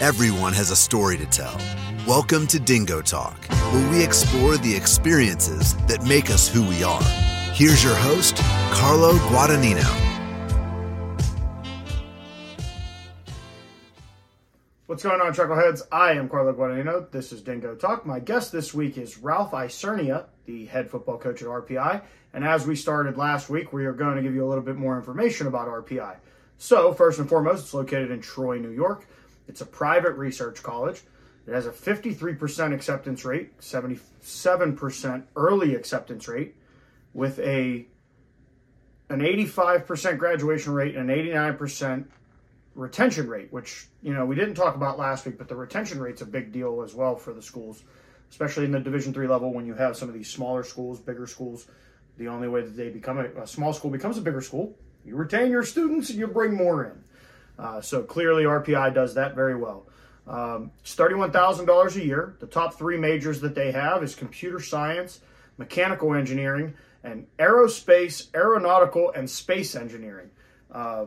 Everyone has a story to tell. Welcome to Dingo Talk, where we explore the experiences that make us who we are. Here's your host, Carlo Guadagnino. What's going on, Chuckleheads? I am Carlo Guadagnino. This is Dingo Talk. My guest this week is Ralph Isernia, the head football coach at RPI. And as we started last week, we are going to give you a little bit more information about RPI. So, first and foremost, it's located in Troy, New York. It's a private research college. It has a 53% acceptance rate, 77% early acceptance rate, with a an 85% graduation rate and an 89% retention rate, which you know we didn't talk about last week, but the retention rate's a big deal as well for the schools, especially in the Division three level when you have some of these smaller schools, bigger schools. The only way that they become a, a small school becomes a bigger school, you retain your students and you bring more in. Uh, so clearly, RPI does that very well. Um, it's $31,000 a year. The top three majors that they have is computer science, mechanical engineering, and aerospace, aeronautical, and space engineering. Uh,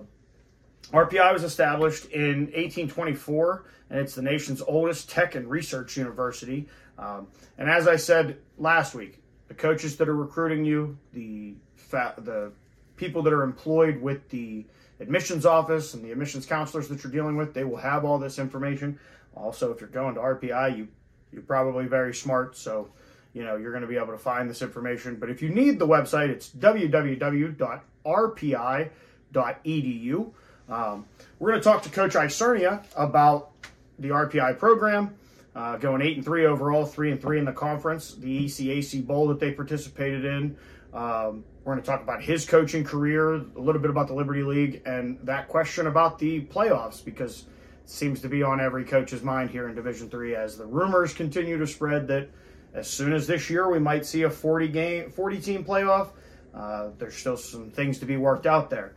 RPI was established in 1824, and it's the nation's oldest tech and research university. Um, and as I said last week, the coaches that are recruiting you, the fa- the people that are employed with the admissions office and the admissions counselors that you're dealing with, they will have all this information. Also, if you're going to RPI, you you're probably very smart, so you know you're going to be able to find this information. But if you need the website, it's www.rpi.edu. Um, we're going to talk to Coach Isernia about the RPI program, uh, going eight and three overall, three and three in the conference, the ECAC Bowl that they participated in. Um, we're going to talk about his coaching career, a little bit about the Liberty League, and that question about the playoffs because it seems to be on every coach's mind here in Division Three as the rumors continue to spread that as soon as this year we might see a 40 game, 40 team playoff. Uh, there's still some things to be worked out there.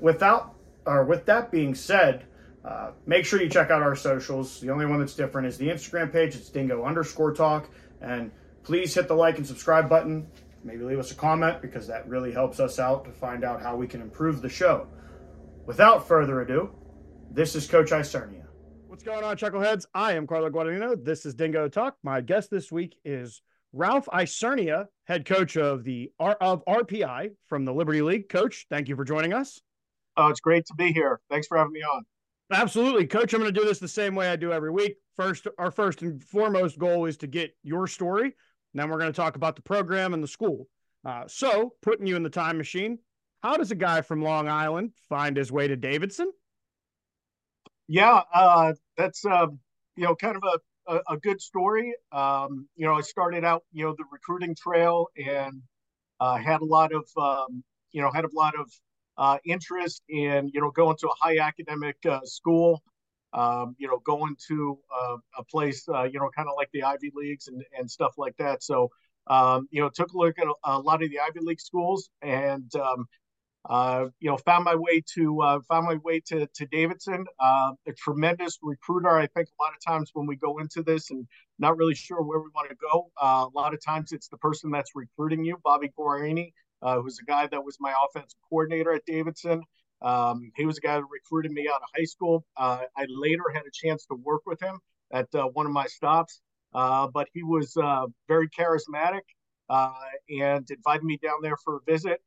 Without or with that being said, uh, make sure you check out our socials. The only one that's different is the Instagram page. It's Dingo underscore Talk, and please hit the like and subscribe button maybe leave us a comment because that really helps us out to find out how we can improve the show. Without further ado, this is Coach Isernia. What's going on, Chuckleheads? I am Carlo Guadagnino. This is Dingo Talk. My guest this week is Ralph Isernia, head coach of the R- of RPI from the Liberty League. Coach, thank you for joining us. Oh, it's great to be here. Thanks for having me on. Absolutely, Coach. I'm going to do this the same way I do every week. First, our first and foremost goal is to get your story then we're going to talk about the program and the school. Uh, so, putting you in the time machine, how does a guy from Long Island find his way to Davidson? Yeah, uh, that's uh, you know kind of a, a, a good story. Um, you know, I started out you know the recruiting trail and uh, had a lot of um, you know had a lot of uh, interest in you know going to a high academic uh, school um, you know, going to uh, a place, uh, you know, kind of like the Ivy Leagues and, and stuff like that. So, um, you know, took a look at a, a, lot of the Ivy League schools and, um, uh, you know, found my way to uh, found my way to to Davidson. Uh, a tremendous recruiter. I think a lot of times when we go into this and not really sure where we want to go, uh, a lot of times it's the person that's recruiting you, Bobby Guarini, who's a guy that was my offensive coordinator at Davidson. Um, he was a guy that recruited me out of high school. Uh, I later had a chance to work with him at uh, one of my stops, uh, but he was uh, very charismatic uh, and invited me down there for a visit.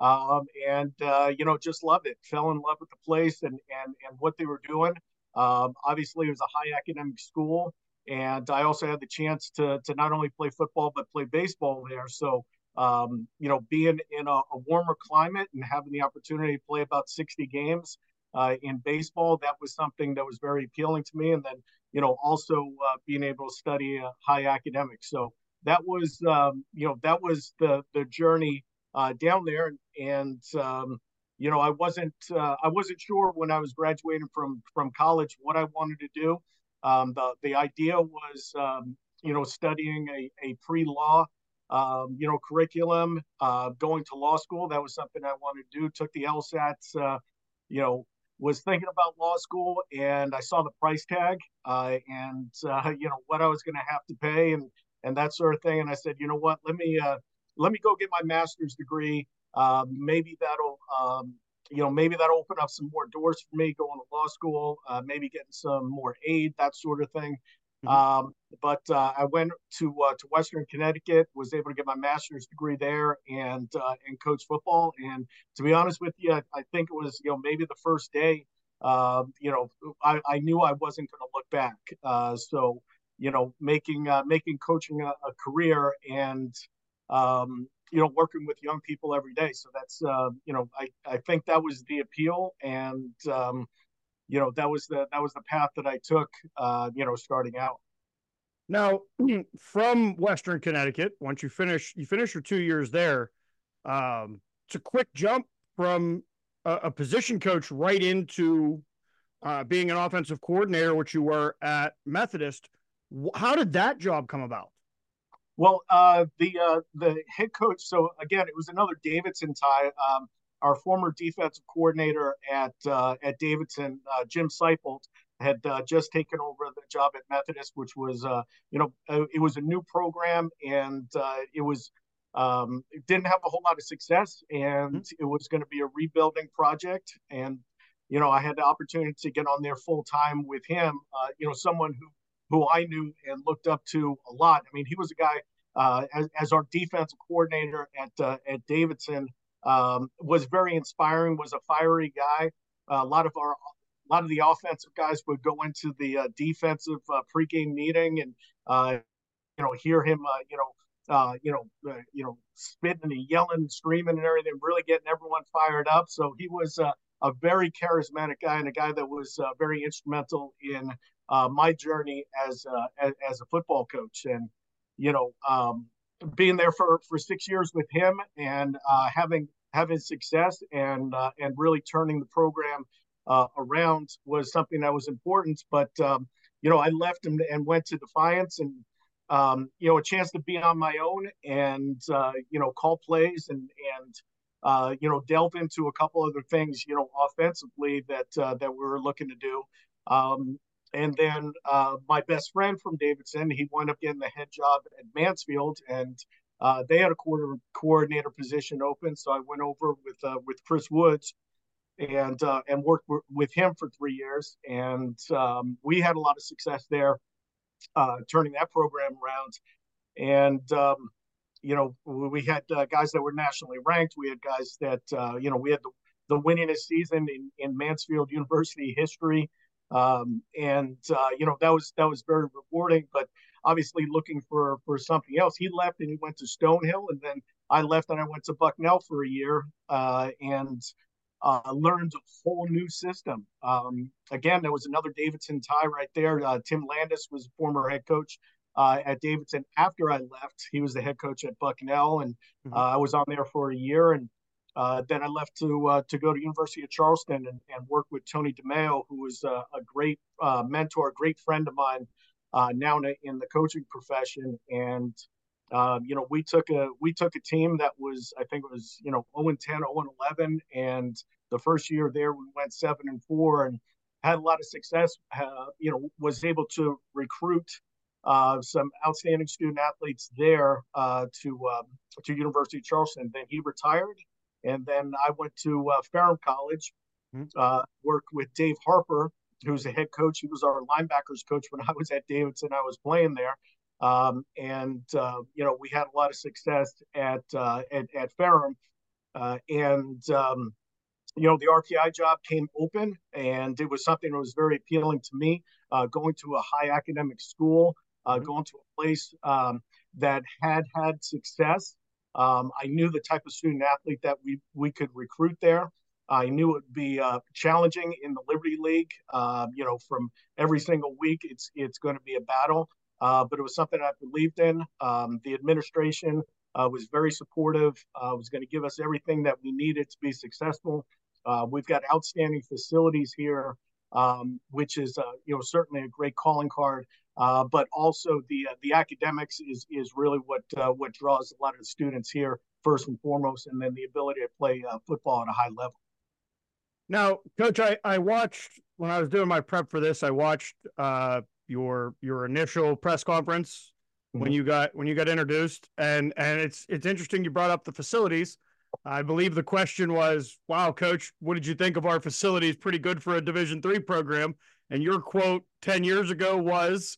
Um, and uh, you know, just loved it. Fell in love with the place and and and what they were doing. Um, obviously, it was a high academic school, and I also had the chance to to not only play football but play baseball there. So um, you know, being in a, a, warmer climate and having the opportunity to play about 60 games uh, in baseball, that was something that was very appealing to me. And then, you know, also uh, being able to study uh, high academics. So that was, um, you know, that was the the journey uh, down there. And um, you know, I wasn't uh, I wasn't sure when I was graduating from from college what I wanted to do. Um, the the idea was, um, you know, studying a, a pre law um, you know, curriculum, uh, going to law school. That was something I wanted to do. Took the LSATs, uh, you know, was thinking about law school and I saw the price tag uh, and, uh, you know, what I was going to have to pay and, and that sort of thing. And I said, you know what, let me, uh, let me go get my master's degree. Um, maybe that'll, um, you know, maybe that'll open up some more doors for me going to law school, uh, maybe getting some more aid, that sort of thing. Mm-hmm. Um, but uh, I went to uh, to Western Connecticut, was able to get my master's degree there, and uh, and coach football. And to be honest with you, I, I think it was you know maybe the first day, um, you know, I, I knew I wasn't going to look back. Uh, so you know, making uh, making coaching a, a career and um, you know working with young people every day. So that's uh, you know I I think that was the appeal and. Um, you know that was the that was the path that I took. Uh, you know, starting out. Now, from Western Connecticut, once you finish you finish your two years there, um, it's a quick jump from a, a position coach right into uh, being an offensive coordinator, which you were at Methodist. How did that job come about? Well, uh, the uh, the head coach. So again, it was another Davidson tie. Um, our former defensive coordinator at uh, at Davidson, uh, Jim Sypult, had uh, just taken over the job at Methodist, which was uh, you know uh, it was a new program and uh, it was um, it didn't have a whole lot of success and mm-hmm. it was going to be a rebuilding project and you know I had the opportunity to get on there full time with him. you know someone who who I knew and looked up to a lot. I mean he was a guy. as, as our defensive coordinator at at Davidson, um, was very inspiring, was a fiery guy. Uh, a lot of our a lot of the offensive guys would go into the uh, defensive uh, pregame meeting and uh, you know hear him uh, you know uh, you know you know spitting and yelling, and screaming and everything, really getting everyone fired up. So he was a very charismatic guy and a guy that was very instrumental in my journey as, as, as a football coach. And you know um, being there for for six years with him and uh, having having success and uh, and really turning the program uh, around was something that was important. But um, you know, I left and, and went to Defiance, and um, you know, a chance to be on my own and uh, you know call plays and and uh, you know delve into a couple other things you know offensively that uh, that we were looking to do. Um, and then uh, my best friend from Davidson, he wound up getting the head job at Mansfield, and uh, they had a quarter coordinator position open. So I went over with uh, with Chris Woods, and uh, and worked w- with him for three years, and um, we had a lot of success there, uh, turning that program around, and. Um, you know, we had uh, guys that were nationally ranked. We had guys that, you know, we had the, the winningest season in, in Mansfield University history. Um, and uh, you know that was that was very rewarding. But obviously, looking for for something else, he left and he went to Stonehill, and then I left and I went to Bucknell for a year uh, and uh, learned a whole new system. Um, again, there was another Davidson tie right there. Uh, Tim Landis was former head coach. Uh, at Davidson, after I left, he was the head coach at Bucknell, and mm-hmm. Uh, I was on there for a year. And uh, then I left to uh, to go to University of Charleston and, and work with Tony DeMeo, who was a, a great uh, mentor, a great friend of mine uh, now in the coaching profession. And um, you know, we took a we took a team that was I think it was you know 0 and 10, 0 and 11, and the first year there we went seven and four and had a lot of success. Uh, you know, was able to recruit. Uh, some outstanding student athletes there uh, to um, to University of Charleston. Then he retired, and then I went to uh, Ferrum College, mm-hmm. uh, worked with Dave Harper, who's the head coach. He was our linebackers coach when I was at Davidson. I was playing there. Um, and, uh, you know, we had a lot of success at, uh, at, at Ferrum. Uh, and, um, you know, the RPI job came open, and it was something that was very appealing to me. Uh, going to a high academic school, mm-hmm. going to a place um, that had had success um, I knew the type of student athlete that we we could recruit there. I knew it would be uh, challenging in the Liberty League. Uh, you know, from every single week, it's it's going to be a battle. Uh, but it was something I believed in. Um, the administration uh, was very supportive. Uh, was going to give us everything that we needed to be successful. Uh, we've got outstanding facilities here, um, which is you know certainly a great calling card. Uh, but also the uh, the academics is is really what uh, what draws a lot of the students here first and foremost, and then the ability to play uh, football at a high level. Now, Coach, I, I watched when I was doing my prep for this. I watched uh, your your initial press conference mm-hmm. when you got when you got introduced, and and it's it's interesting you brought up the facilities. I believe the question was, "Wow, coach, what did you think of our facilities? Pretty good for a Division three program." And your quote ten years ago was,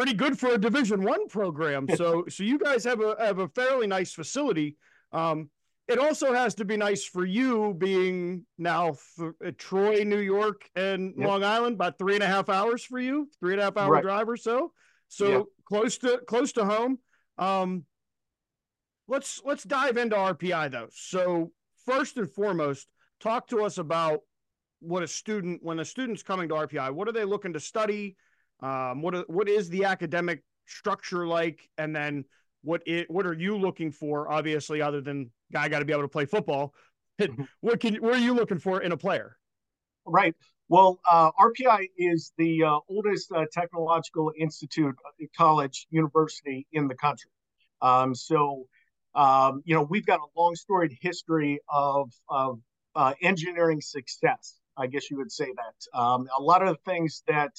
"Pretty good for a Division one program." so, so you guys have a have a fairly nice facility. Um, it also has to be nice for you being now th- Troy, New York, and yep. Long Island, about three and a half hours for you, three and a half hour right. drive or so. So yep. close to close to home. Um, let's let's dive into RPI though. So first and foremost, talk to us about what a student when a student's coming to RPI, what are they looking to study? Um, what what is the academic structure like, and then what it what are you looking for? Obviously, other than guy got to be able to play football. Mm-hmm. what can what are you looking for in a player? Right. Well, uh, RPI is the uh, oldest uh, technological institute, uh, college, university in the country. Um, so um, you know, we've got a long storied history of, of uh, engineering success. I guess you would say that. Um, a lot of the things that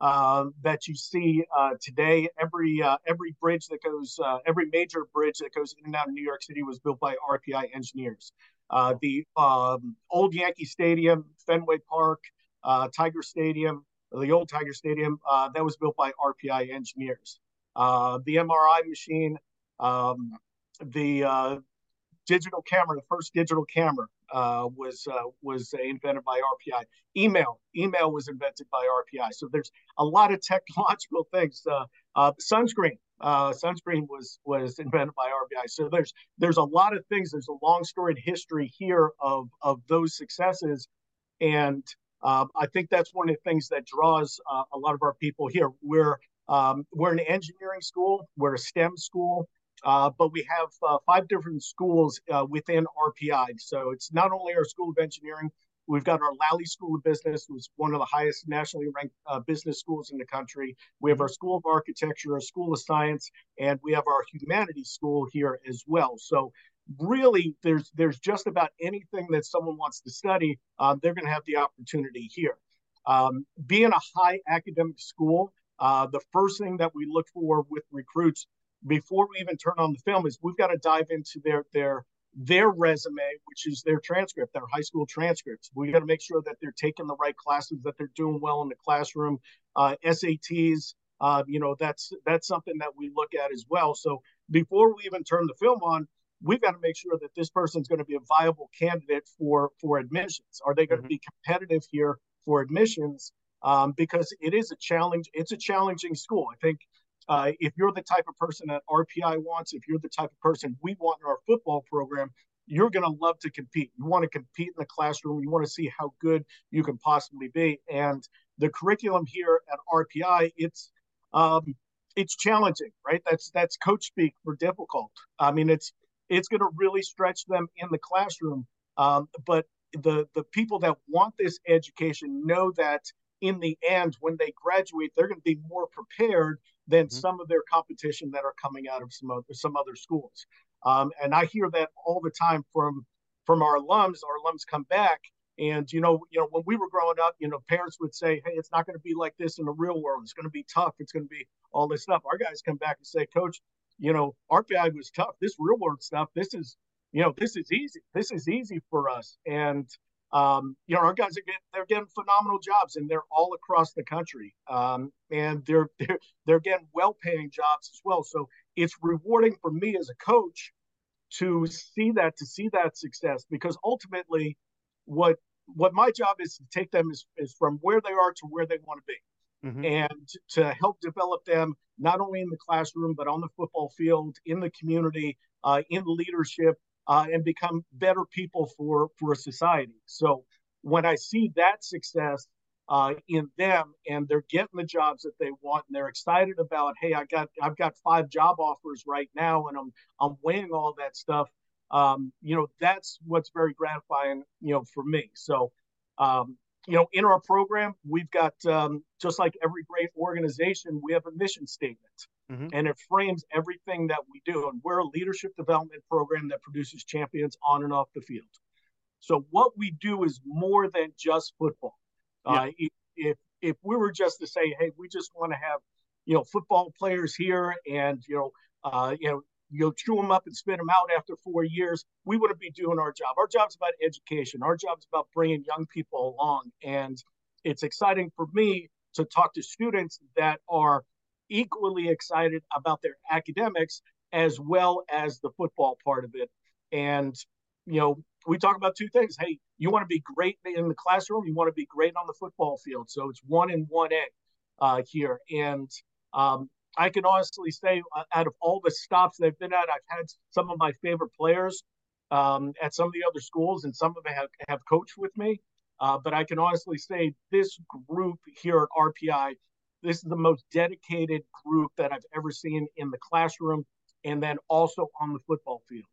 uh, that you see uh, today, every uh, every bridge that goes, uh, every major bridge that goes in and out of New York City was built by RPI engineers. Uh, the um, old Yankee Stadium, Fenway Park, Tiger Stadium, the old Tiger Stadium, that was built by RPI engineers. the MRI machine, um, the digital camera, the first digital camera uh, was uh, was invented by RPI. Email, email was invented by RPI. So there's a lot of technological things. Uh, uh, sunscreen, uh, sunscreen was was invented by RPI. So there's there's a lot of things. There's a long storied history here of of those successes, and I think that's one of the things that draws a lot of our people here. We're um, we're an engineering school. We're a STEM school. Uh, but we have uh, five different schools uh, within RPI. So it's not only our School of Engineering, we've got our Lally School of Business, who's one of the highest nationally ranked uh, business schools in the country. We have our School of Architecture, our School of Science, and we have our Humanities School here as well. So really, there's there's just about anything that someone wants to study, uh, they're going to have the opportunity here. Um, being a high academic school, uh, the first thing that we look for with recruits before we even turn on the film is we've got to dive into their their their resume, which is their transcript, their high school transcripts. We got to make sure that they're taking the right classes, that they're doing well in the classroom. Uh, SATs, uh, you know, that's that's something that we look at as well. So before we even turn the film on, we've got to make sure that this person's going to be a viable candidate for for admissions. Are they going mm-hmm. to be competitive here for admissions? Um, because it is a challenge. It's a challenging school. I think uh, if you're the type of person that RPI wants, if you're the type of person we want in our football program, you're going to love to compete. You want to compete in the classroom. You want to see how good you can possibly be. And the curriculum here at RPI, it's um, it's challenging, right? That's that's coach speak for difficult. I mean, it's it's going to really stretch them in the classroom. Um, but the the people that want this education know that in the end, when they graduate, they're going to be more prepared than mm-hmm. some of their competition that are coming out of some other some other schools. Um, and I hear that all the time from from our alums. Our alums come back, and you know, you know, when we were growing up, you know, parents would say, "Hey, it's not going to be like this in the real world. It's going to be tough. It's going to be all this stuff." Our guys come back and say, "Coach, you know, RPI was tough. This real world stuff, this is, you know, this is easy. This is easy for us." And um, you know, our guys are getting they're getting phenomenal jobs, and they're all across the country, um, and they're they're they're getting well-paying jobs as well. So it's rewarding for me as a coach to see that to see that success because ultimately, what what my job is to take them is, is from where they are to where they want to be. Mm-hmm. and to help develop them not only in the classroom but on the football field in the community uh, in leadership uh, and become better people for for society. So when I see that success uh, in them and they're getting the jobs that they want and they're excited about, hey, I got I've got five job offers right now and I'm I'm weighing all that stuff. Um, you know, that's what's very gratifying, you know, for me. So um, you know, in our program, we've got um, just like every great organization, we have a mission statement mm-hmm. and it frames everything that we do. And we're a leadership development program that produces champions on and off the field. So what we do is more than just football. Yeah. Uh, if if we were just to say, hey, we just want to have you know football players here, and you know, uh, you know, you know, chew them up and spit them out after four years, we wouldn't be doing our job. Our job's about education. Our job's about bringing young people along. And it's exciting for me to talk to students that are equally excited about their academics as well as the football part of it. And, you know, we talk about two things. Hey, you want to be great in the classroom, you want to be great on the football field. So it's one in one A uh, here. And um, I can honestly say, uh, out of all the stops they've been at, I've had some of my favorite players um, at some of the other schools, and some of them have, have coached with me. Uh, but I can honestly say this group here at RPI, this is the most dedicated group that I've ever seen in the classroom and then also on the football field.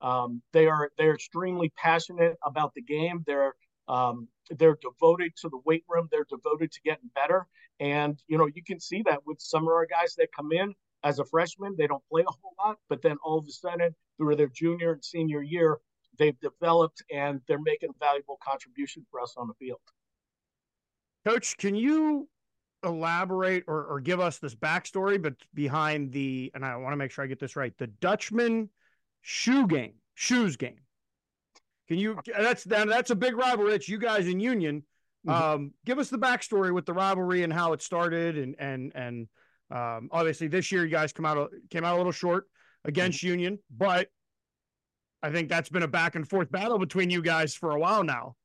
Um, they are they're extremely passionate about the game. They're um, they're devoted to the weight room. They're devoted to getting better. And you know you can see that with some of our guys that come in as a freshman, they don't play a whole lot, but then all of a sudden through their junior and senior year, they've developed and they're making a valuable contribution for us on the field. Coach, can you elaborate or, or give us this backstory, but behind the, and I want to make sure I get this right, the Dutchman shoe game, shoes game. Can you? That's that's a big rivalry. It's you guys in Union. Mm-hmm. Um, give us the backstory with the rivalry and how it started, and and and um, obviously this year you guys come out came out a little short against mm-hmm. Union, but I think that's been a back and forth battle between you guys for a while now.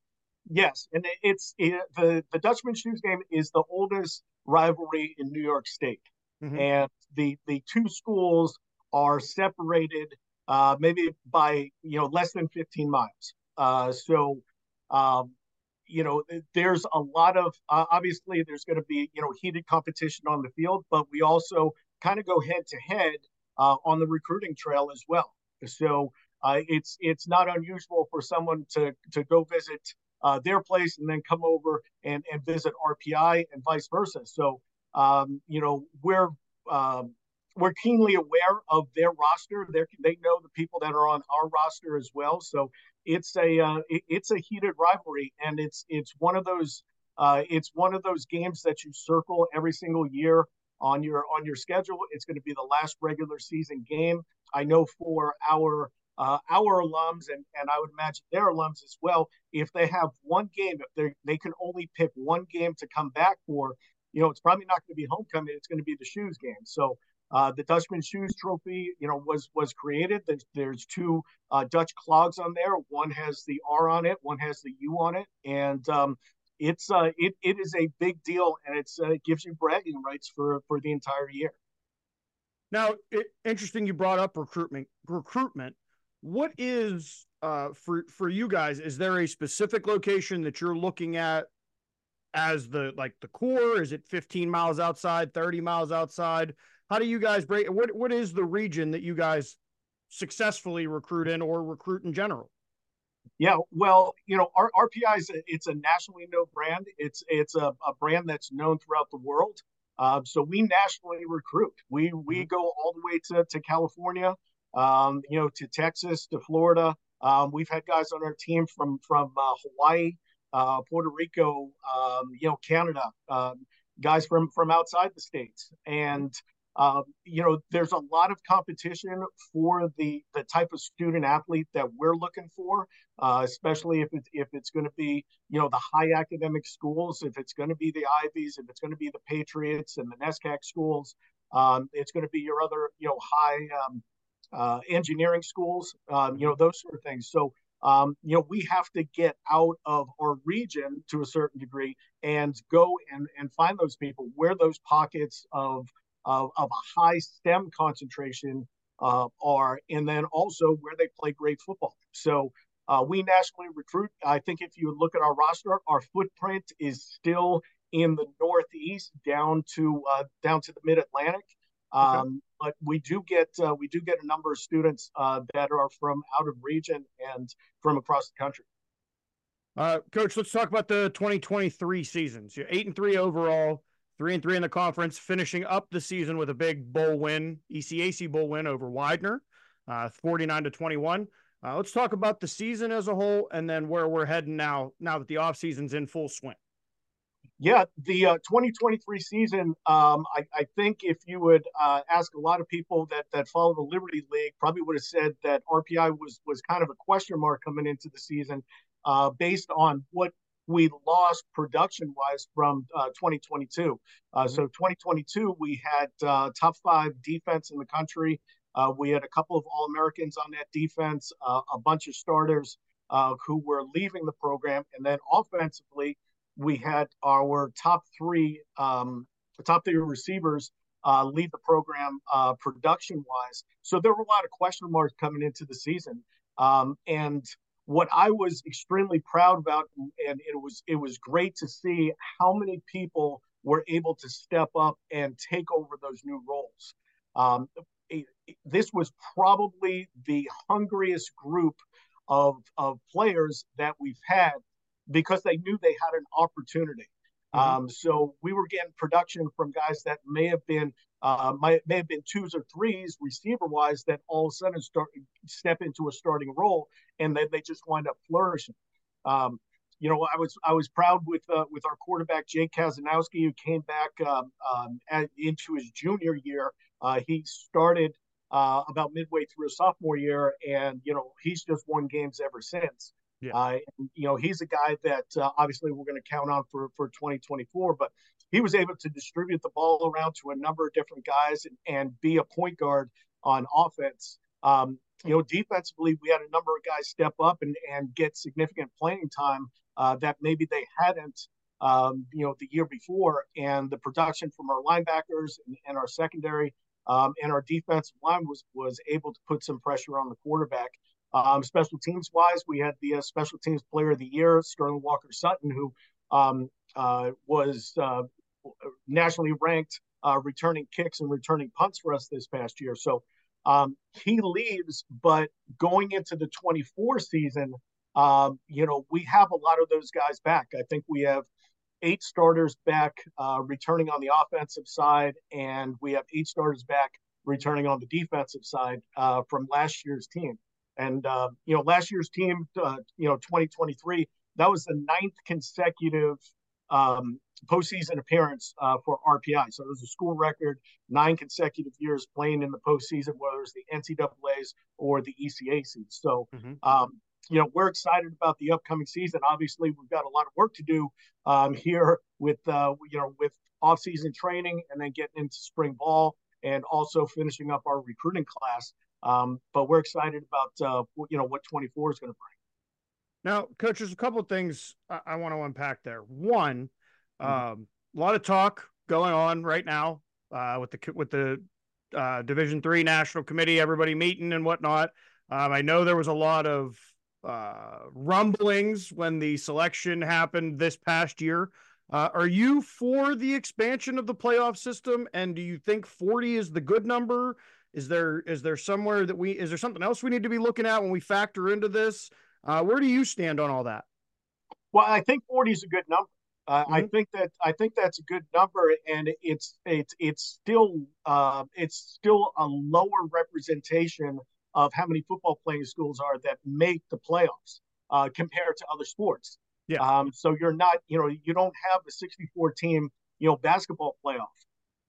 Yes, and it's it, the the Dutchman Shoes game is the oldest rivalry in New York State, mm-hmm. and the the two schools are separated uh, maybe by you know less than 15 miles. Uh, so, um, you know, there's a lot of uh, obviously there's going to be you know heated competition on the field, but we also kind of go head to head uh, on the recruiting trail as well. So uh, it's it's not unusual for someone to to go visit uh, their place and then come over and and visit RPI and vice versa. So um, you know we're um, we're keenly aware of their roster. They they know the people that are on our roster as well. So it's a uh, it, it's a heated rivalry, and it's it's one of those uh, it's one of those games that you circle every single year on your on your schedule. It's going to be the last regular season game. I know for our uh, our alums and, and I would imagine their alums as well, if they have one game, if they they can only pick one game to come back for, you know, it's probably not going to be homecoming. It's going to be the shoes game. So uh, the Dutchman Shoes Trophy, you know, was was created. There's, there's two uh, Dutch clogs on there. One has the R on it. One has the U on it, and um, it's uh, it it is a big deal, and it's uh, it gives you bragging rights for for the entire year. Now, it, interesting you brought up recruitment. Recruitment. What is uh, for for you guys? Is there a specific location that you're looking at as the like the core? Is it 15 miles outside, 30 miles outside? How do you guys break? What what is the region that you guys successfully recruit in or recruit in general? Yeah, well, you know, our RPI is a, it's a nationally known brand. It's it's a, a brand that's known throughout the world. Uh, so we nationally recruit. We we mm-hmm. go all the way to to California, um, you know, to Texas, to Florida. Um, we've had guys on our team from from uh, Hawaii, uh, Puerto Rico, um, you know, Canada, um, guys from from outside the states, and um, you know, there's a lot of competition for the the type of student athlete that we're looking for, uh, especially if it's if it's going to be you know the high academic schools, if it's going to be the Ivies, if it's going to be the Patriots and the NESCAC schools, um, it's going to be your other you know high uh, engineering schools, um, you know those sort of things. So um, you know, we have to get out of our region to a certain degree and go and, and find those people where those pockets of of, of a high STEM concentration uh, are, and then also where they play great football. So uh, we nationally recruit. I think if you look at our roster, our footprint is still in the Northeast down to uh, down to the Mid Atlantic. Um, okay. But we do get uh, we do get a number of students uh, that are from out of region and from across the country. Uh, Coach, let's talk about the 2023 seasons. You're eight and three overall three and three in the conference, finishing up the season with a big bowl win, ECAC bowl win over Widener, uh, 49 to 21. Uh, let's talk about the season as a whole and then where we're heading now, now that the offseason's in full swing. Yeah, the uh, 2023 season. Um, I, I, think if you would uh, ask a lot of people that that follow the Liberty League, probably would have said that RPI was was kind of a question mark coming into the season, uh, based on what we lost production wise from uh, 2022. Uh, mm-hmm. So 2022, we had uh, top five defense in the country. we had a couple of All Americans on that defense, a bunch of starters who were leaving the program, and then offensively we had our top three um, top three receivers uh, lead the program uh, production wise. So there were a lot of question marks coming into the season. Um, and what I was extremely proud about, and it was it was great to see how many people were able to step up and take over those new roles. Um, this was probably the hungriest group of of players that we've had because they knew they had an opportunity. Mm-hmm. Um, so we were getting production from guys that may have been uh, might, may have been twos or threes receiver wise that all of a sudden start step into a starting role and then they just wind up flourishing. Um, you know, I was I was proud with uh, with our quarterback Jake Kazanowski who came back um, um, at, into his junior year. Uh, he started uh, about midway through his sophomore year, and you know he's just won games ever since. Yeah. Uh, you know, he's a guy that uh, obviously we're going to count on for, for 2024, but he was able to distribute the ball around to a number of different guys and, and be a point guard on offense. Um, you know, defensively, we had a number of guys step up and, and get significant playing time uh, that maybe they hadn't, um, you know, the year before. And the production from our linebackers and, and our secondary um, and our defensive line was was able to put some pressure on the quarterback. Um, special teams wise, we had the uh, special teams player of the year, Sterling Walker Sutton, who um, uh, was uh, nationally ranked uh, returning kicks and returning punts for us this past year. So um, he leaves, but going into the 24 season, um, you know, we have a lot of those guys back. I think we have eight starters back uh, returning on the offensive side, and we have eight starters back returning on the defensive side uh, from last year's team. And uh, you know, last year's team, uh, you know, 2023, that was the ninth consecutive um, postseason appearance uh, for RPI. So it was a school record, nine consecutive years playing in the postseason, whether it's the NCAA's or the ECAC. So, mm-hmm. um, you know, we're excited about the upcoming season. Obviously, we've got a lot of work to do um, here with, uh, you know, with off-season training and then getting into spring ball and also finishing up our recruiting class. Um, but we're excited about uh, you know what 24 is going to bring. Now, coach, there's a couple of things I, I want to unpack there. One, mm-hmm. um, a lot of talk going on right now uh, with the with the uh, Division Three National Committee, everybody meeting and whatnot. Um, I know there was a lot of uh, rumblings when the selection happened this past year. Uh, are you for the expansion of the playoff system? And do you think 40 is the good number? Is there is there somewhere that we is there something else we need to be looking at when we factor into this? Uh, where do you stand on all that? Well, I think 40 is a good number. Uh, mm-hmm. I think that I think that's a good number, and it's it's it's still uh, it's still a lower representation of how many football playing schools are that make the playoffs uh, compared to other sports. Yeah. Um, so you're not you know you don't have a 64 team you know basketball playoff.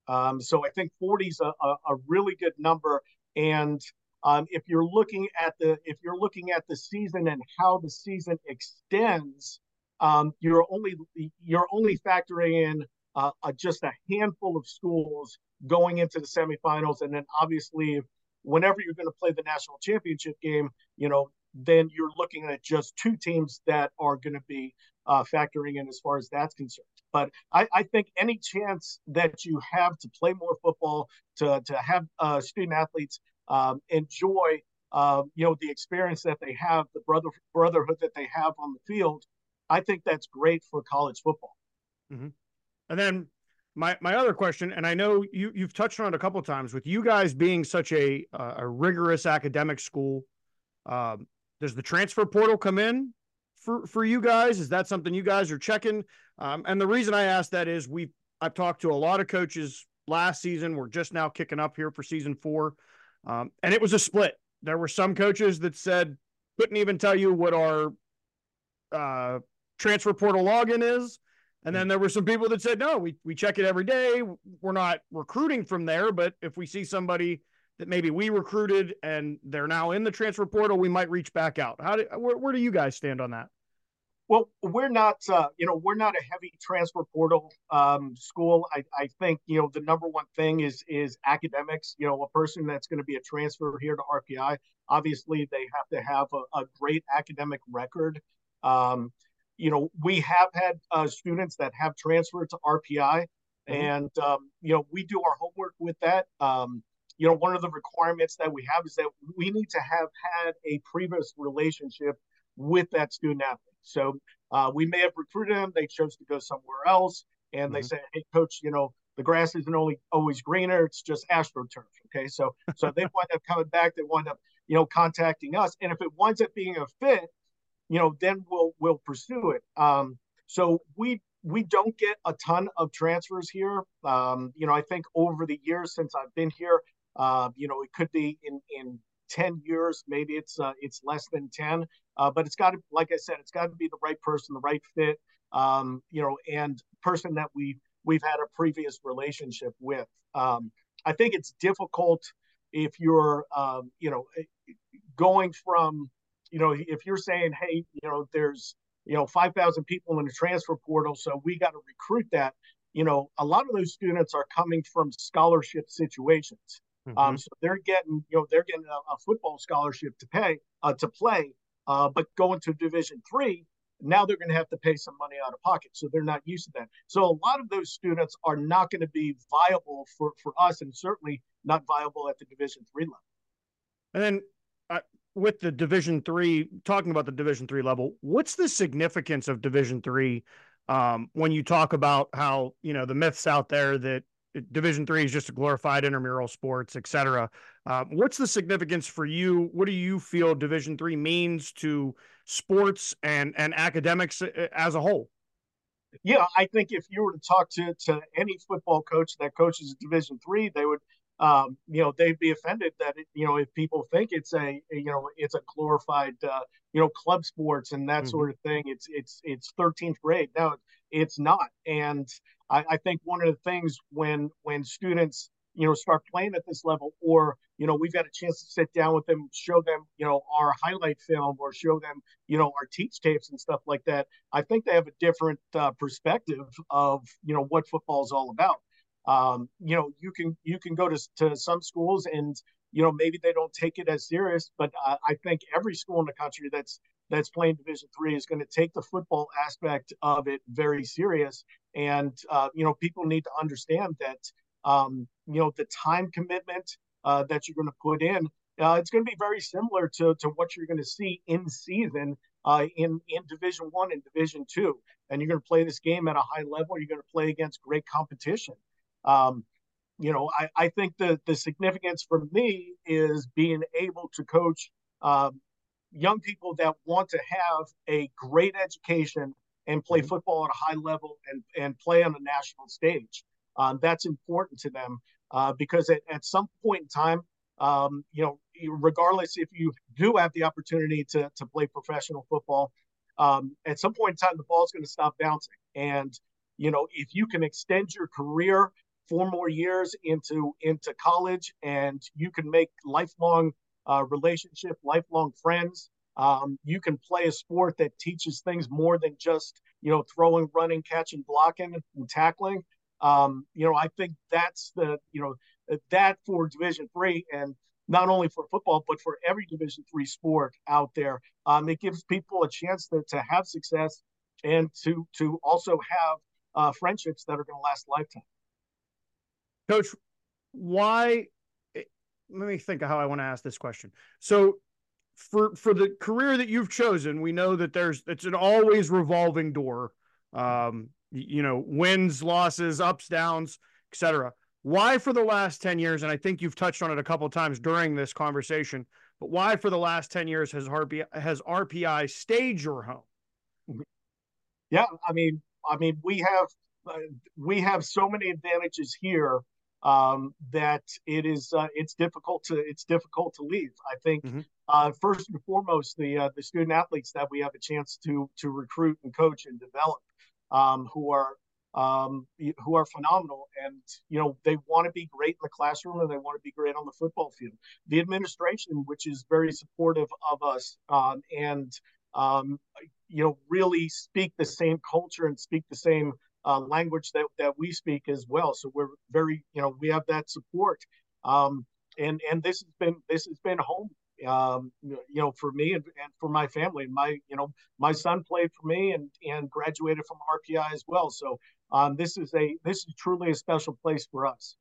Um, so I think 40 is a, a, a, really good number. And um, if you're looking at the if you're looking at the season and how the season extends, um, you're only you're only factoring in uh, just a handful of schools going into the semifinals, and then obviously, whenever you're going to play the national championship game, you know, then you're looking at just two teams that are going to be uh, factoring in as far as that's concerned. But I, I, think any chance that you have to play more football, to to have uh, student athletes um, enjoy, uh, you know, the experience that they have, the brother brotherhood that they have on the field, I think that's great for college football. Mm-hmm. And then my my other question, and I know you you've touched on it a couple times, with you guys being such a a rigorous academic school. Um, does the transfer portal come in for for you guys? Is that something you guys are checking? Um, and the reason I ask that is we I've talked to a lot of coaches last season. We're just now kicking up here for season four, um, and it was a split. There were some coaches that said couldn't even tell you what our uh, transfer portal login is, And then there were some people that said, no, we, we check it every day. We're not recruiting from there, but if we see somebody that maybe we recruited and they're now in the transfer portal, we might reach back out. How do, where, where do you guys stand on that? Well, we're not, uh, you know, we're not a heavy transfer portal um, school. I, I think, you know, the number one thing is is academics. You know, a person that's going to be a transfer here to RPI, obviously they have to have a, a great academic record. Um, you know, we have had uh, students that have transferred to RPI, mm-hmm. and um, you know, we do our homework with that. Um, you know, one of the requirements that we have is that we need to have had a previous relationship with that student athlete. So uh, we may have recruited them, they chose to go somewhere else, and mm-hmm. they say, "Hey, coach, you know, the grass isn't only always greener; it's just astroturf." Okay, so so they wind up coming back, they wind up, you know, contacting us, and if it winds up being a fit, you know, then we'll we'll pursue it. Um, so we we don't get a ton of transfers here. Um, you know, I think over the years since I've been here, uh, you know, it could be in in 10 years, maybe it's uh, it's less than 10. Uh, but it's got to, like I said, it's got to be the right person, the right fit, um, you know, and person that we we've had a previous relationship with. Um, I think it's difficult if you're, um, you know, going from, you know, if you're saying, hey, you know, there's, you know, 5,000 people in the transfer portal, so we got to recruit that. You know, a lot of those students are coming from scholarship situations. Mm-hmm. Um, so they're getting, you know, they're getting a, a football scholarship to pay uh, to play, uh, but going to Division three, now they're going to have to pay some money out of pocket. So they're not used to that. So a lot of those students are not going to be viable for for us, and certainly not viable at the Division three level. And then. Uh, with the division three talking about the division three level what's the significance of division three um, when you talk about how you know the myths out there that Division three is just a glorified intramural sports, et cetera. Uh, what's the significance for you? What do you feel Division three means to sports and and academics uh, as a whole? Yeah, I think if you were to talk to to any football coach that coaches Division three, they would, um, you know, they'd be offended that it, you know if people think it's a you know it's a glorified uh, you know club sports and that mm-hmm. sort of thing. It's it's it's 13th grade now. It's not, and I, I think one of the things when when students you know start playing at this level or you know we've got a chance to sit down with them show them you know our highlight film or show them you know our teach tapes and stuff like that i think they have a different uh, perspective of you know what football is all about. Um, you know you can you can go to, to some schools and you know maybe they don't take it as serious but uh, i think every school in the country that's that's playing Division three is going to take the football aspect of it very serious. And uh, you know, people need to understand that um, you know the time commitment uh, that you're going to put in. Uh, it's going to be very similar to, to what you're going to see in season uh, in in Division One and Division Two, and you're going to play this game at a high level. You're going to play against great competition. Um, you know, I, I think the the significance for me is being able to coach um, young people that want to have a great education and play mm-hmm. football at a high level and, and play on a national stage. Um, that's important to them uh, because at, at some point in time, um, you know, regardless if you do have the opportunity to, to play professional football, um, at some point in time, the ball's going to stop bouncing. And, you know, if you can extend your career four more years into into college and you can make lifelong uh, relationship, lifelong friends. Um, you can play a sport that teaches things more than just you know throwing, running, catching, blocking, and tackling. Um, you know, I think that's the you know that for Division three and not only for football but for every Division three sport out there. Um, it gives people a chance to, to have success and to to also have uh, friendships that are going to last a lifetime. Coach, why let me think of how I want to ask this question. So for for the career that you've chosen, we know that there's it's an always revolving door. Um, you know, wins, losses, ups, downs, etc. Why for the last 10 years, and I think you've touched on it a couple times during this conversation, but why for the last 10 years has RPI has RPI stayed your home? Yeah, I mean, I mean, we have uh, we have so many advantages here um, that it is uh, it's difficult to it's difficult to leave. I think mm-hmm. uh, first and foremost the uh, the student athletes that we have a chance to to recruit and coach and develop. um, who are um, who are phenomenal, and you know they want to be great in the classroom and they want to be great on the football field. The administration, which is very supportive of us, um, and um, you know really speak the same culture and speak the same uh, language that that we speak as well. So we're very you know we have that support. Um, and and this has been this has been home um, you know, for me and, and for my family. My, you know, my son played for me and and graduated from RPI as well. So um, this is a this is truly a special place for us.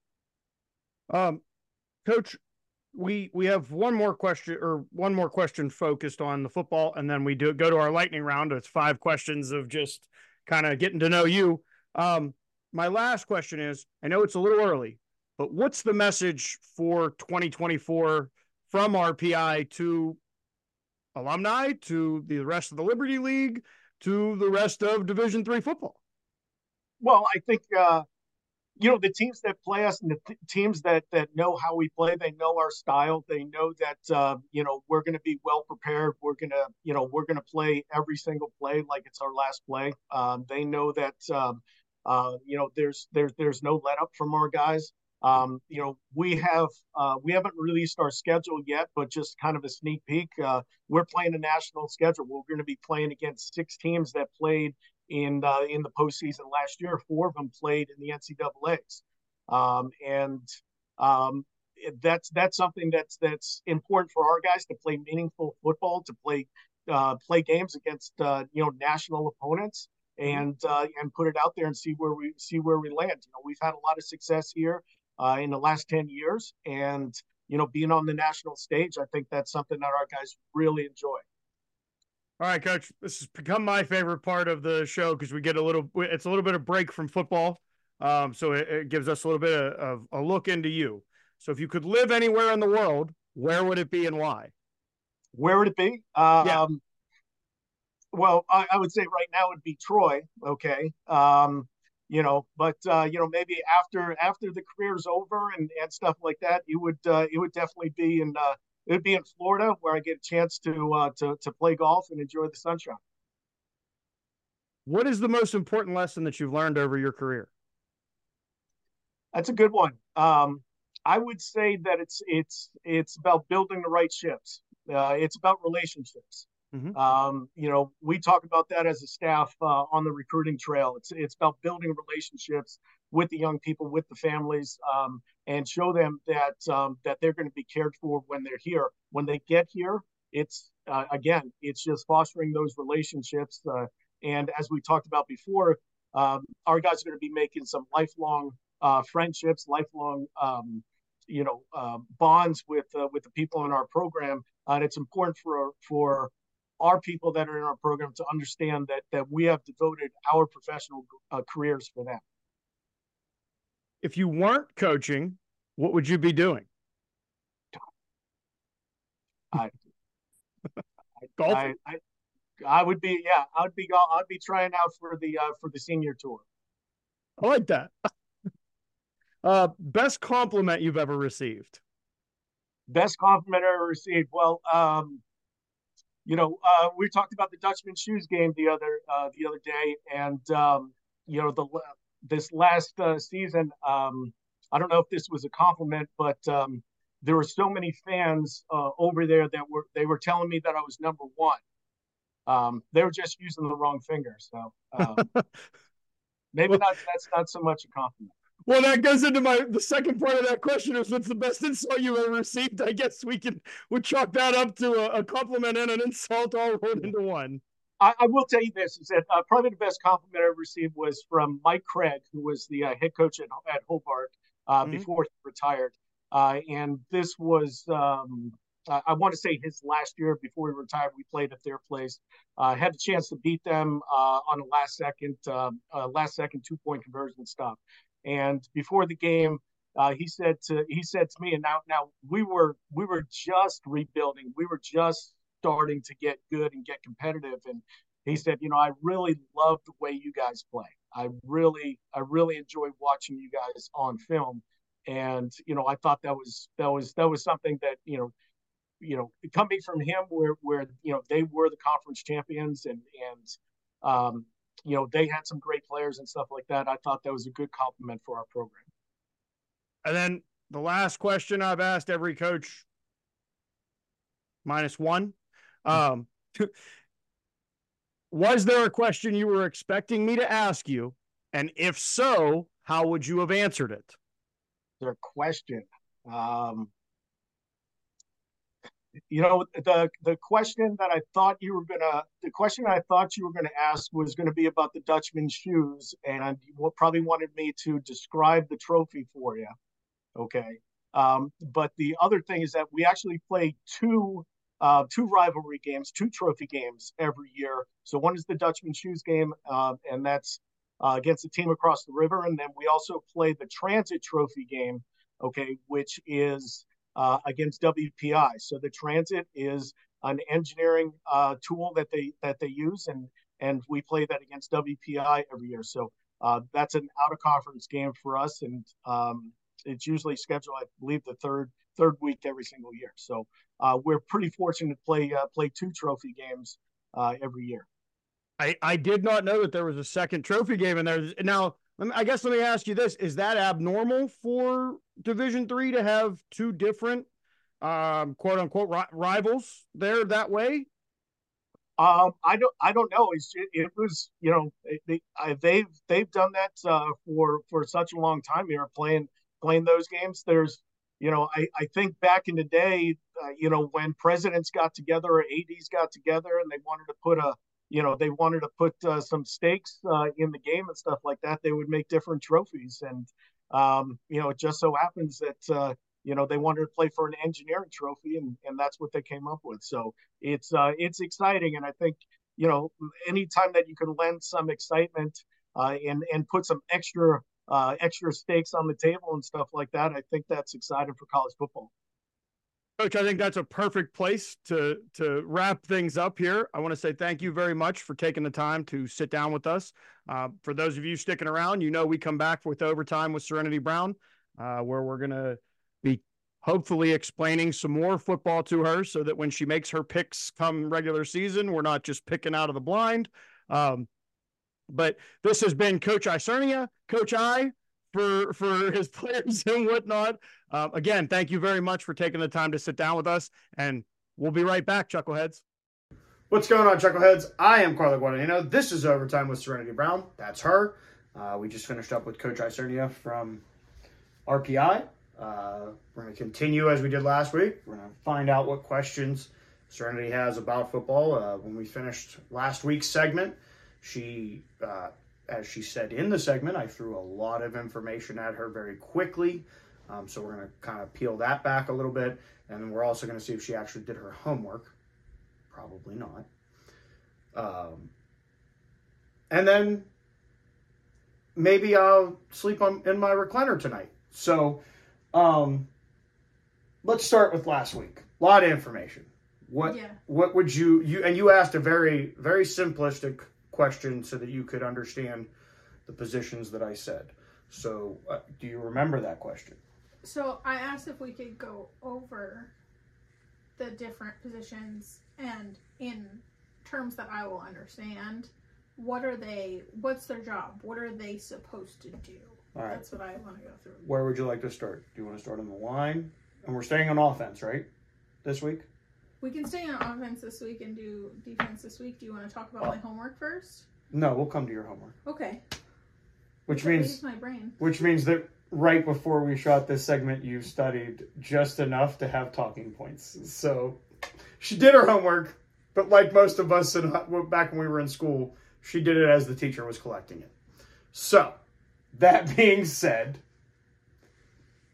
Um, Coach, we we have one more question or one more question focused on the football, and then we do go to our lightning round. It's five questions of just kind of getting to know you. Um, my last question is: I know it's a little early, but what's the message for 2024 from RPI to alumni, to the rest of the Liberty League, to the rest of Division Three football? Well, I think uh, you know the teams that play us and the th- teams that that know how we play. They know our style. They know that uh, you know we're going to be well prepared. We're going to you know we're going to play every single play like it's our last play. Um, they know that um, uh, you know there's there's there's no let up from our guys. Um, you know, we have uh, we haven't released our schedule yet, but just kind of a sneak peek. Uh, we're playing a national schedule. We're going to be playing against six teams that played in uh, in the postseason last year. Four of them played in the NCAA's, um, and um, that's that's something that's that's important for our guys to play meaningful football, to play uh, play games against uh, you know national opponents, and uh, and put it out there and see where we see where we land. You know, we've had a lot of success here uh, in the last 10 years. And, you know, being on the national stage, I think that's something that our guys really enjoy. All right, coach. This has become my favorite part of the show because we get a little, it's a little bit of break from football. Um, so it, it, gives us a little bit of, of, a look into you. So if you could live anywhere in the world, where would it be and why? Where would it be? Um, yeah. Well, I, I, would say right now it would be Troy. Okay. Um, you know but uh, you know maybe after after the career's over and, and stuff like that it would uh, it would definitely be in uh, it would be in Florida where I get a chance to uh, to to play golf and enjoy the sunshine. What is the most important lesson that you've learned over your career? That's a good one. Um, I would say that it's it's it's about building the right ships. Uh, it's about relationships. Mm-hmm. Um, you know, we talk about that as a staff uh, on the recruiting trail. It's it's about building relationships with the young people, with the families, um, and show them that um, that they're going to be cared for when they're here. When they get here, it's uh, again, it's just fostering those relationships. Uh, and as we talked about before, um, our guys are going to be making some lifelong uh, friendships, lifelong um, you know uh, bonds with uh, with the people in our program. and it's important for for our people that are in our program to understand that that we have devoted our professional uh, careers for them. If you weren't coaching, what would you be doing? I, I, I, I, would be yeah, I'd be I'd be trying out for the uh, for the senior tour. I like that. uh, best compliment you've ever received. Best compliment I ever received. Well, um, you know, uh, we talked about the Dutchman shoes game the other uh, the other day, and um, you know, the this last uh, season, um, I don't know if this was a compliment, but um, there were so many fans uh, over there that were they were telling me that I was number one. Um, they were just using the wrong finger, so um, maybe not. That's not so much a compliment. Well, that goes into my the second part of that question is what's the best insult you ever received? I guess we can we chalk that up to a, a compliment and an insult all rolled into one. I, I, will tell you this: is that uh, probably the best compliment I received was from Mike Cragg, who was the uh, head coach at, at Hobart uh, mm-hmm. before he retired. Uh, and this was, um, I want to say, his last year before he retired. We played at their place. Uh, had the chance to beat them uh, on a last second, um, last second two point conversion stop. And before the game, uh, he said to he said to me, and now now we were we were just rebuilding, we were just starting to get good and get competitive, and he said, you know, I really love the way you guys play. I really I really enjoy watching you guys on film, and you know, I thought that was that was that was something that you know you know coming from him where where you know they were the conference champions and and um, you know, they had some great players and stuff like that. I thought that was a good compliment for our program. And then the last question I've asked every coach, minus one. Um, was there a question you were expecting me to ask you? And if so, how would you have answered it? Their question. Um, you know the the question that I thought you were gonna the question I thought you were gonna ask was gonna be about the Dutchman shoes, and you probably wanted me to describe the trophy for you. Okay, um, but the other thing is that we actually play two uh, two rivalry games, two trophy games every year. So one is the Dutchman shoes game, uh, and that's uh, against a team across the river, and then we also play the Transit Trophy game, okay, which is uh, against WPI. So the transit is an engineering uh, tool that they that they use, and and we play that against WPI every year. So uh, that's an out of conference game for us, and um, it's usually scheduled, I believe, the third third week every single year. So uh, we're pretty fortunate to play uh, play two trophy games every year. I, I did not know that there was a second trophy game in there. Now, I guess let me ask you this: Is that abnormal for Division Three to have two different, um, quote unquote, ri- rivals there that way? Um, I don't, I don't know. It's, it, was, you know, they, I, they've they've done that uh, for for such a long time here, playing playing those games. There's, you know, I I think back in the day, uh, you know, when presidents got together or ads got together and they wanted to put a you know they wanted to put uh, some stakes uh, in the game and stuff like that they would make different trophies. And um, you know it just so happens that uh, you know they wanted to play for an engineering trophy and, and that's what they came up with. So it's uh, it's exciting. And i think you know anytime that you can lend some excitement uh, and and put some extra uh, extra stakes on the table and stuff like that i think that's exciting for college football Coach, I think that's a perfect place to to wrap things up here. I want to say thank you very much for taking the time to sit down with us. Uh, for those of you sticking around, you know we come back with overtime with Serenity Brown, uh, where we're going to be hopefully explaining some more football to her, so that when she makes her picks come regular season, we're not just picking out of the blind. Um, but this has been Coach Isernia, Coach I for for his players and whatnot. Um, again, thank you very much for taking the time to sit down with us, and we'll be right back, Chuckleheads. What's going on, Chuckleheads? I am Carla Guadagnino. This is Overtime with Serenity Brown. That's her. Uh, we just finished up with Coach Isernia from RPI. Uh, we're going to continue as we did last week. We're going to find out what questions Serenity has about football. Uh, when we finished last week's segment, she uh, as she said in the segment, I threw a lot of information at her very quickly. Um, so we're going to kind of peel that back a little bit. And we're also going to see if she actually did her homework. Probably not. Um, and then maybe I'll sleep on, in my recliner tonight. So um, let's start with last week. A lot of information. What yeah. what would you you and you asked a very very simplistic question so that you could understand the positions that I said. So, uh, do you remember that question? So, I asked if we could go over the different positions and in terms that I will understand, what are they, what's their job? What are they supposed to do? All right. That's what I want to go through. Where would you like to start? Do you want to start on the line? And we're staying on offense, right? This week? We can stay on offense this week and do defense this week. Do you want to talk about oh. my homework first? No, we'll come to your homework. Okay. Which means my brain. Which means that right before we shot this segment, you studied just enough to have talking points. So she did her homework, but like most of us in, back when we were in school, she did it as the teacher was collecting it. So that being said,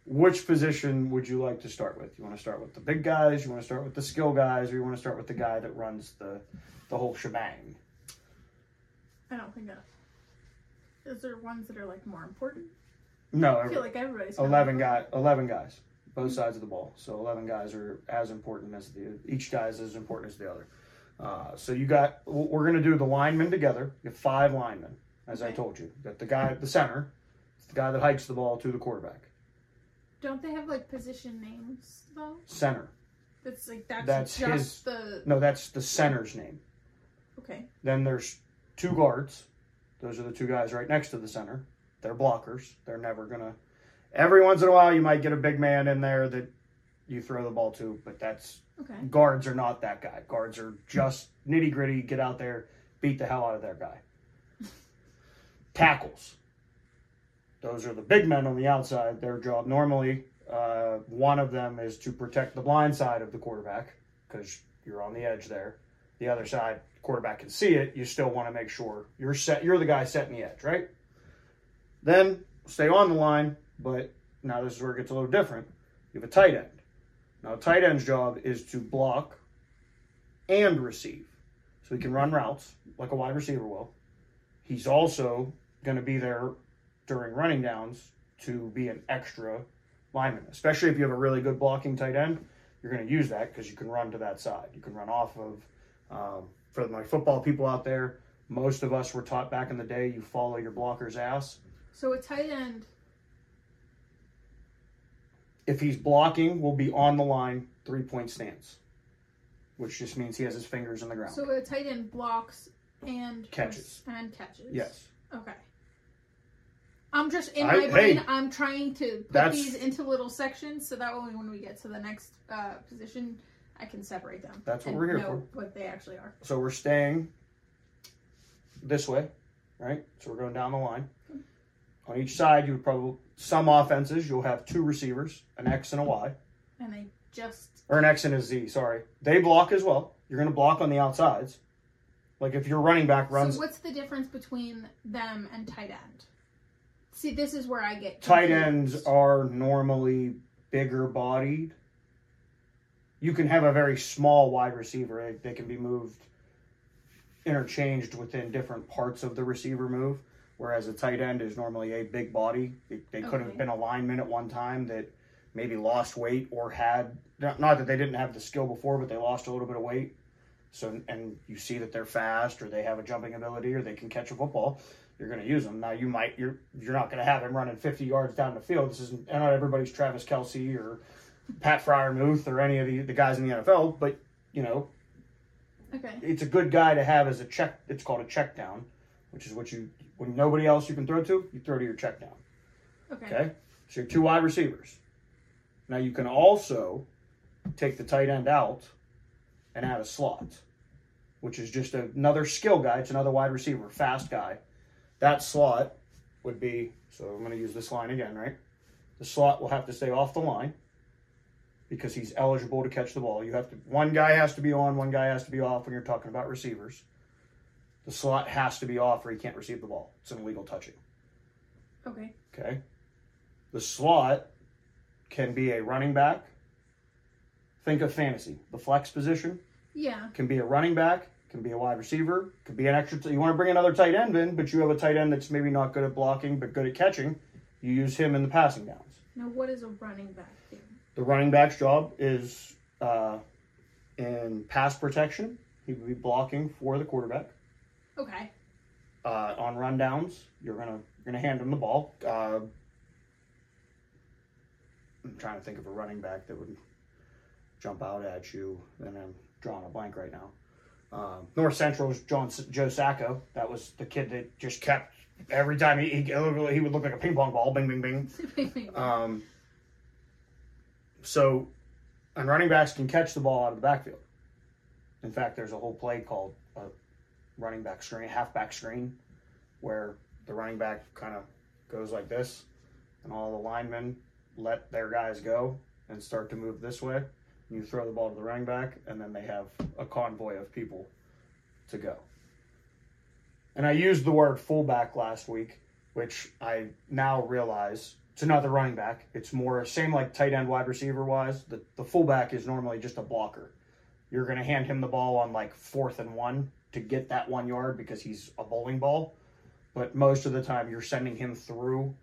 which position would you like to start with? You want to start with the big guys, you want to start with the skill guys, or you want to start with the guy that runs the the whole shebang? I don't think that. Is there ones that are like more important? No, I feel like everybody's eleven guy, eleven guys, both sides of the ball. So eleven guys are as important as the each guy is as important as the other. Uh, so you got we're going to do the linemen together. You have five linemen, as okay. I told you. You got the guy at the center, it's the guy that hikes the ball to the quarterback. Don't they have like position names though? Center. That's like that's, that's just his, the. No, that's the center's name. Okay. Then there's two guards. Those are the two guys right next to the center. They're blockers. They're never gonna. Every once in a while, you might get a big man in there that you throw the ball to, but that's Okay. guards are not that guy. Guards are just nitty gritty. Get out there, beat the hell out of their guy. Tackles. Those are the big men on the outside. Their job normally, uh, one of them is to protect the blind side of the quarterback because you're on the edge there. The other side, quarterback can see it. You still want to make sure you're set. You're the guy setting the edge, right? Then stay on the line, but now this is where it gets a little different. You have a tight end. Now, a tight end's job is to block and receive. So he can run routes like a wide receiver will. He's also going to be there during running downs to be an extra lineman, especially if you have a really good blocking tight end. You're going to use that because you can run to that side. You can run off of, um, for my football people out there, most of us were taught back in the day you follow your blocker's ass. So a tight end. if he's blocking, will be on the line, three point stance, which just means he has his fingers in the ground. So a tight end blocks and Catches. and catches. yes. Okay. I'm just in I- my brain. hey, I'm trying to put these into little sections so that way when we get to the next uh, position, I can separate them. That's what we're here know What they actually are. So we're staying this way, right? So we're going down the line. On each side, you would probably some offenses you'll have two receivers, an X and a Y, And they just or an X and a Z. Sorry, they block as well. You're going to block on the outsides. Like if your running back runs So what's the difference between them and tight end? See, this is where I get tight ends are normally bigger bodied. You can have a very small wide receiver. They, can be moved, interchanged within different parts of the receiver move. Whereas a tight end is normally a big body. They, they could have been a lineman at one time that maybe lost weight or had not that they didn't have the skill before, but they lost a little bit of weight. So and you see that they're fast or they have a jumping ability or they can catch a football you're going to use them. Now you might you're you're not going to have him running 50 yards down the field. This isn't and not everybody's Travis Kelce or Pat Freiermuth or any of the, the guys in the NFL, but you know Okay. it's a good guy to have as a check. It's called a check down, which is what you when nobody else you can throw to, you throw to your check down. Okay. Okay, so you're two wide receivers. Now you can also take the tight end out and add a slot, which is just another skill guy. It's another wide receiver, fast guy. That slot would be so. I'm going to use this line again, right? The slot will have to stay off the line because he's eligible to catch the ball. You have to one guy has to be on, one guy has to be off when you're talking about receivers. The slot has to be off or he can't receive the ball. It's an illegal touching. Okay. Okay. The slot can be a running back. Think of fantasy. The flex position Yeah. can be a running back, can be a wide receiver, could be an extra. you want to bring another tight end in, but you have a tight end that's maybe not good at blocking but good at catching. You use him in the passing downs. Now, what is a running back do? The running back's job is uh, in pass protection. He would be blocking for the quarterback. Okay. uh, on rundowns. You're gonna you're gonna hand him the ball. Uh, I'm trying to think of a running back that would jump out at you, and I'm drawing a blank right now. Uh, North Central's John Joe Sacco. That was the kid that just kept every time he he, he would look like a ping pong ball, bing bing bing. Um, so, and running backs can catch the ball out of the backfield. In fact, there's a whole play called a running back screen, halfback screen, where the running back kind of goes like this, and all the linemen let their guys go and start to move this way. You throw the ball to the running back, and then they have a convoy of people to go. And I used the word fullback last week, which I now realize it's another running back. It's more same like tight end wide receiver wise. The the fullback is normally just a blocker. You're gonna hand him the ball on like fourth and one to get that one yard because he's a bowling ball. But most of the time you're sending him through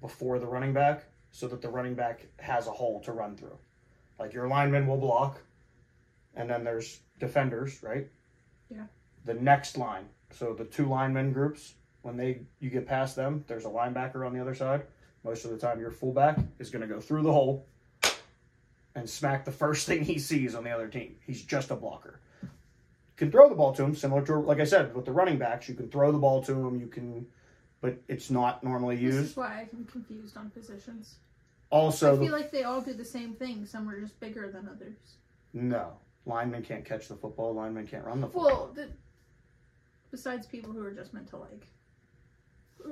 before the running back so that the running back has a hole to run through. Like your lineman will block, and then there's defenders, right? Yeah. The next line. So the two linemen groups, when they you get past them, there's a linebacker on the other side. Most of the time your fullback is gonna go through the hole and smack the first thing he sees on the other team. He's just a blocker. can throw the ball to him, similar to like I said with the running backs. You can throw the ball to him. You can, but it's not normally used. This is why I'm confused on positions. Also, I feel like they all do the same thing. Some are just bigger than others. no linemen can't catch the football. Linemen can't run the football. Well, the, besides people who are just meant to like uh,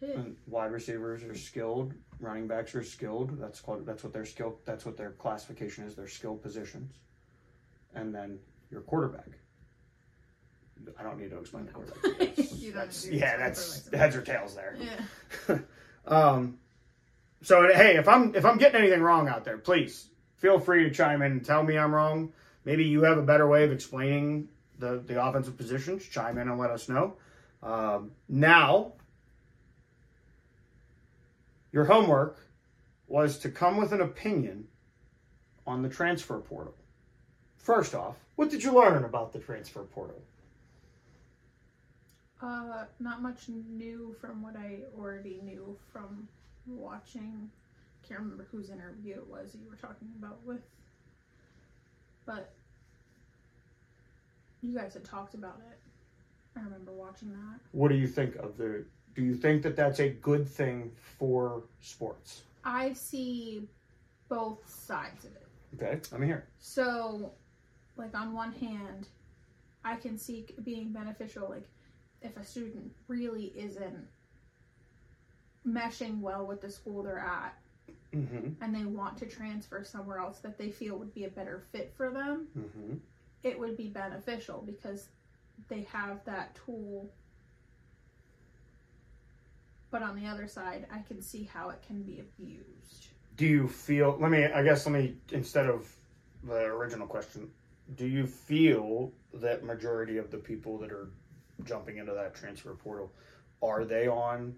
hit. And wide receivers are skilled. Running backs are skilled. That's called. That's what their skill. That's what their classification is. Their skill positions. And then your quarterback. I don't need to explain the quarterback. You don't that's- need to yeah, explain that's heads or tails there. Yeah. Um, so hey, if I'm if I'm getting anything wrong out there, please feel free to chime in and tell me I'm wrong. Maybe you have a better way of explaining the the offensive positions. Chime in and let us know. Um, now, your homework was to come with an opinion on the transfer portal. First off, what did you learn about the transfer portal? Uh, not much new from what I already knew from watching. Can't remember whose interview it was you were talking about with, but you guys had talked about it. I remember watching that. What do you think of the? Do you think that that's a good thing for sports? I see both sides of it. Okay, I'm here. So, like on one hand, I can see being beneficial. Like if a student really isn't meshing well with the school they're at, Mm-hmm. and they want to transfer somewhere else that they feel would be a better fit for them, Mm-hmm. it would be beneficial because they have that tool. But on the other side, I can see how it can be abused. Do you feel? Let me. I guess let me instead of the original question. Do you feel that majority of the people that are jumping into that transfer portal are they on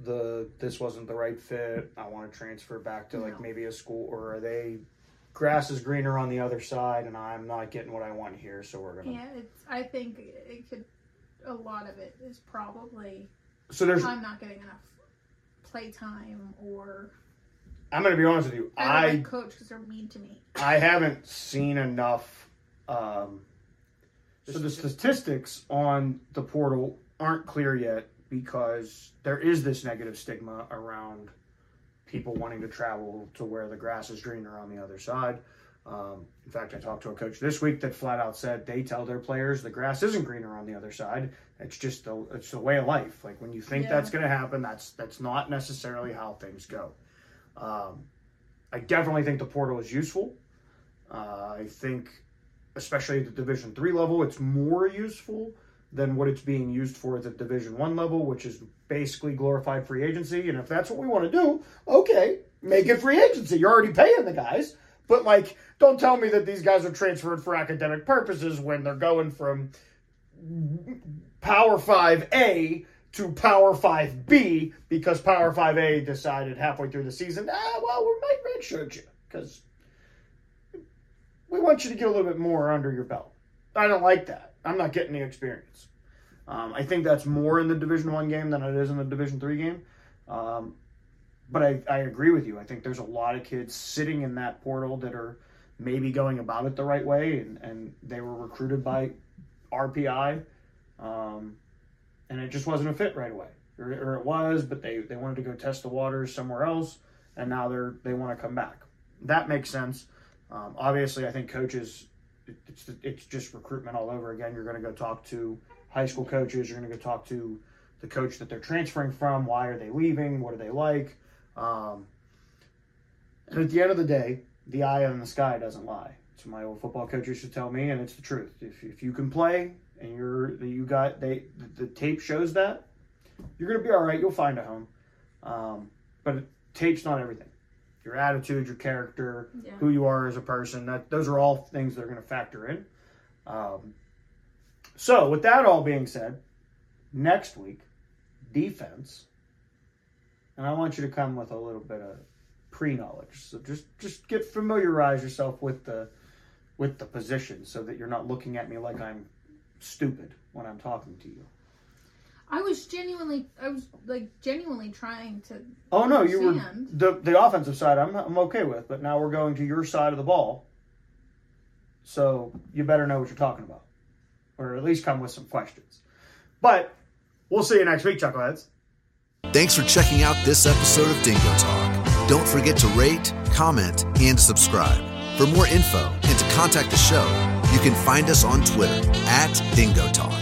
the this wasn't the right fit? I want to transfer back to like No. maybe a school, or are they grass is greener on the other side, and I'm not getting what I want here, so we're gonna. Yeah, it's. I think it could. A lot of it is probably So there's. I'm not getting enough playtime, or I'm gonna be honest with you. I don't I like coach because they're mean to me. I haven't seen enough. Um, so the statistics on the portal aren't clear yet because there is this negative stigma around people wanting to travel to where the grass is greener on the other side. Um, in fact, I talked to a coach this week that flat out said they tell their players the grass isn't greener on the other side. It's just the it's the way of life. Like when you think Yeah. that's going to happen, that's that's not necessarily how things go. Um, I definitely think the portal is useful. Uh, I think, especially at the Division three level, it's more useful than what it's being used for at the Division one level, which is basically glorified free agency. And if that's what we want to do, okay, make it free agency. You're already paying the guys, but like, don't tell me that these guys are transferred for academic purposes when they're going from Power Five A to Power 5B because Power 5A decided halfway through the season, ah, well, we might redshirt you because we want you to get a little bit more under your belt. I don't like that. I'm not getting the experience. Um, I think that's more in the Division One game than it is in the Division Three game. Um, but I, I agree with you. I think there's a lot of kids sitting in that portal that are maybe going about it the right way, and, and they were recruited by RPI. Um, and it just wasn't a fit right away, or, or it was, but they, they wanted to go test the waters somewhere else, and now they're they want to come back. That makes sense. Um, obviously, I think coaches, it's it's just recruitment all over again. You're going to go talk to high school coaches. You're going to go talk to the coach that they're transferring from. Why are they leaving? What do they like? Um, and at the end of the day, the eye in the sky doesn't lie. What my old football coach used to tell me, and it's the truth. If, if you can play and you're you got they the, the tape shows that you're gonna be all right. You'll find a home, um, but tape's not everything. Your attitude, your character, Yeah. who you are as a person. That those are all things that are going to factor in. Um, so, with that all being said, next week, defense, and I want you to come with a little bit of pre-knowledge. So just just get familiarize yourself with the with the position, so that you're not looking at me like I'm stupid when I'm talking to you. I was genuinely, I was like genuinely trying to. Oh no, you were Understand. the the offensive side. I'm I'm okay with, but now we're going to your side of the ball. So you better know what you're talking about, or at least come with some questions. But we'll see you next week, Chuckleheads. Thanks for checking out this episode of Dingo Talk. Don't forget to rate, comment, and subscribe. For more info and to contact the show, you can find us on Twitter at Dingo Talk.